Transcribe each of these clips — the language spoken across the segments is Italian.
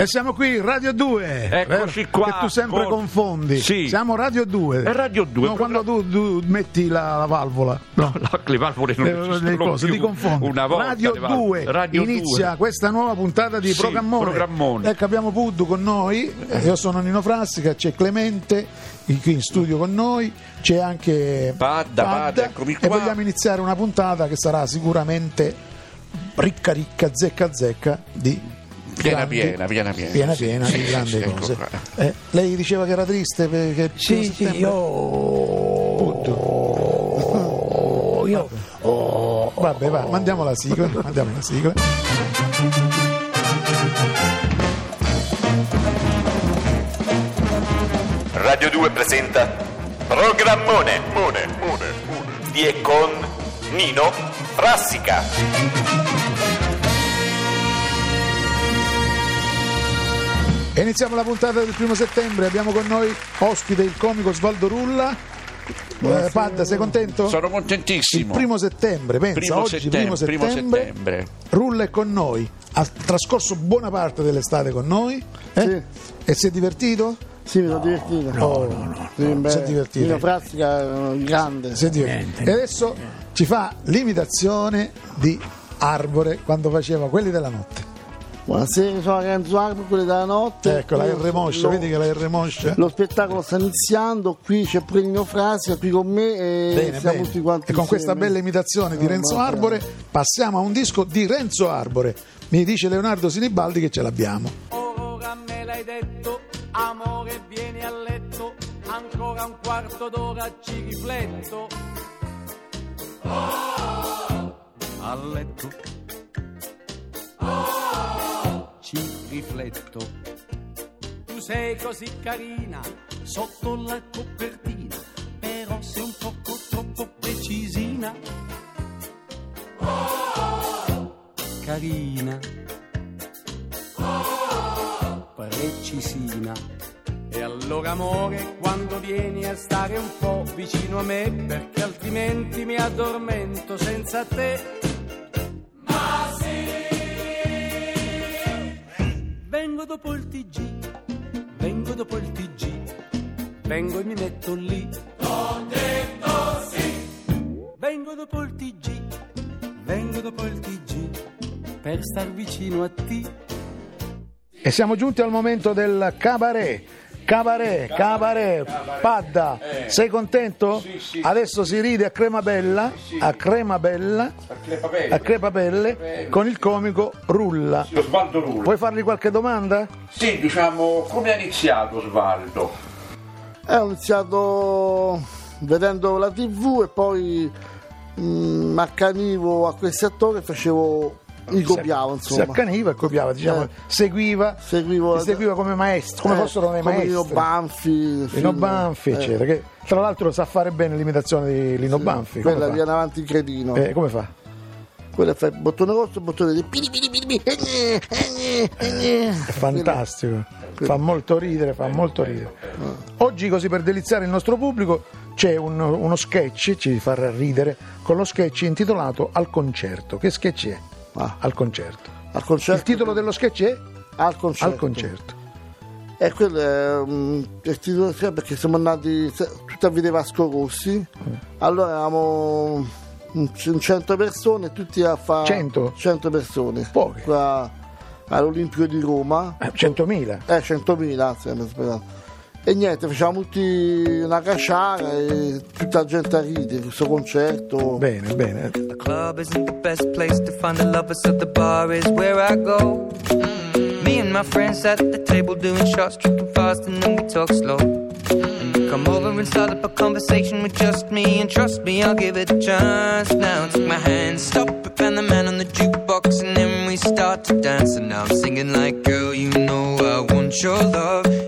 E siamo qui, Radio 2. Eccoci qua, Che tu sempre con- confondi. Sì. Siamo Radio 2. È Radio 2, No, quando tu, tu metti la, la valvola. No. La- le valvole non esistono le cose, più. ti confondi. Una volta Radio le valvole. 2 Radio inizia 2. questa nuova puntata di Sì, Programmone. Programmone. Ecco, abbiamo Puddu con noi. eh, Io sono Nino Frassica, c'è Clemente qui in studio con noi, c'è anche Padda, Padda, eccomi e qua. vogliamo iniziare una puntata che sarà sicuramente ricca ricca, zecca zecca di Piena, piena, piena, piena. piena Sì, piena sì, di sì, grandi sì, cose. Eh, lei diceva che era triste perché Sì, sì, io. Io. Oh, Vabbè, va, mandiamo la sigla, mandiamo la sigla. Radio 2 presenta Programmone Mone, Mone, Mone. di e con Nino Frassica. Iniziamo la puntata del primo settembre, abbiamo con noi ospite il comico Svaldo Rulla. Eh, Padda, sei contento? Sono Il contentissimo. primo settembre, pensa, Primo oggi settembre, primo primo settembre, settembre. Rulla è con noi, ha trascorso buona parte dell'estate con noi eh? Sì. e si è divertito? Sì, mi sono divertito. No, no, no, Sì, beh, si è divertito. Nino Frassica è un grande. Si è divertito. E adesso ci fa l'imitazione di Arbore quando faceva quelli della notte. Buonasera, sono Renzo Arbo, quelli della notte. Ecco, la R moscia, lo- vedi che la R moscia? Lo spettacolo sta iniziando, qui c'è pure Nino Frassica, qui con me e Bene, siamo bene. tutti quanti E con questa insieme. bella imitazione di Oh, Renzo Arbore passiamo a un disco di Renzo Arbore. Mi dice Leonardo Sinibaldi che ce l'abbiamo. Ora me l'hai detto, amore vieni a letto, ancora un quarto d'ora ci rifletto. A letto. Ci rifletto. Tu sei così carina, sotto la copertina, però sei un poco troppo precisina. Carina precisina. E allora amore, quando vieni a stare un po' vicino a me, perché altrimenti mi addormento senza te. Dopo il TG, vengo dopo il TG, vengo e mi metto lì. Ho detto sì! Vengo dopo il TG, vengo dopo il TG, per star vicino a te. E siamo giunti al momento del cabaret. Cabaret, cabaret, Padda, sei contento? Adesso si ride a crema bella, a crema bella, a crepapelle, con il comico Rulla. Osvaldo Rulla. Vuoi fargli qualche domanda? Sì, diciamo, come ha iniziato Osvaldo? Eh, ho iniziato vedendo la tv e poi mi accanivo a questi attori e facevo, li copiavo Si insomma. accaniva e copiava, diciamo, Eh. seguiva, Seguivo seguiva come maestro, come eh, fossero dei maestri. Lino Banfi. Lino. Banfi, Eh, eccetera, che tra l'altro sa fare bene l'imitazione di Lino Banfi. Quella come viene avanti cretino. fa? Eh, come fa? Quella fa il bottone rosso e il bottone di piri piri piri. Eh, eh, eh, eh. È fantastico, fa molto ridere, fa molto ridere. Oggi, così per deliziare il nostro pubblico, c'è un- uno sketch, ci farà ridere, con lo sketch intitolato Al concerto. Che sketch è? Ah. Al concerto. Al concerto. Il titolo dello sketch è Al concerto. Al concerto. E quello è um, il titolo sì, perché siamo andati tutti a vedere Vasco Rossi. Allora eravamo un c- un 100 persone, tutti a fare 100? 100 persone. Poche. Qua all'Olimpio di Roma. Eh, 100.000. Eh, 100.000, anzi, mi sbagliato. E niente, facciamo tutti una cacciara e tutta la gente a ridere, questo concerto. Bene, bene. The club isn't the best place to find the lovers, so the bar is where I go. Me and my friends at the table doing shots, tripping fast, and then we talk slow. Come over and start up a conversation with just me, and trust me, I'll give it a chance. Now take my hand, stop it, and the man on the jukebox, and then we start to dance. And now I'm singing like, girl, you know I want your love.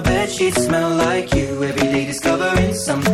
bed sheets smell like you. Every day discovering something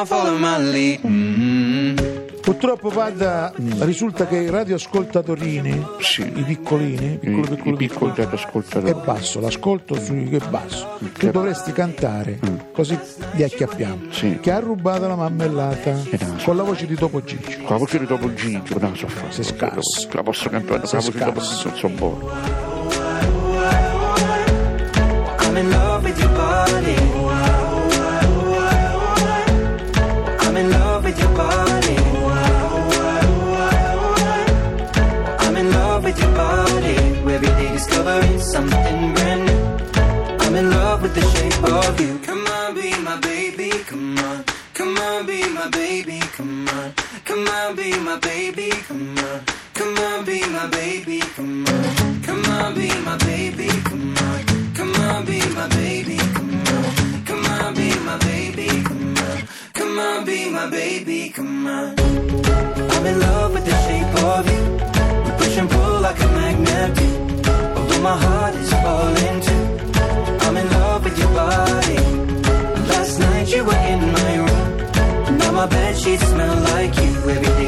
now, follow my lead. Mhm. Purtroppo Padda risulta che i radioascoltatorini, Sì. i piccolini, piccolo, I- piccolo, i piccoli piccolo, radioascoltatori. è basso, l'ascolto sui è basso. Tu dovresti cantare, così li acchiappiamo. Mm. Sì. Che ha rubato la mammellata no. con la voce di Topo Gigio. Con la voce di dopo Gigio, non la so fare. Sei scarso. La posso cantare, Sei la voce di dopo scarso. Gigio, non so buono. Come on, be my baby. Come on. Come on, be my baby. Come on. Come on, be my baby. Come on. Come on, be my baby. Come on. Come on, be my baby. Come on. Come on, be my baby. Come on. I'm in love with the shape of you. We push and pull like a magnet. Although my heart sheets smell like you. Every day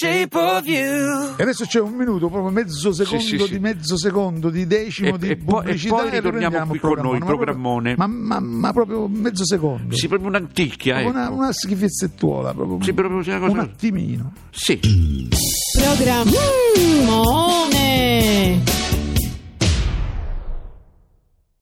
shape of you. E adesso c'è un minuto, proprio mezzo secondo sì, sì. di mezzo secondo di decimo E- di e poi- e pubblicità poi ritorniamo qui il con noi, programmone. programmone. Ma, proprio- ma, ma- proprio mezzo secondo. Sì, proprio un'anticchia, ecco. una, una schifezzettuola proprio. Sì, proprio una cosa- un attimino. Sì. Programmone.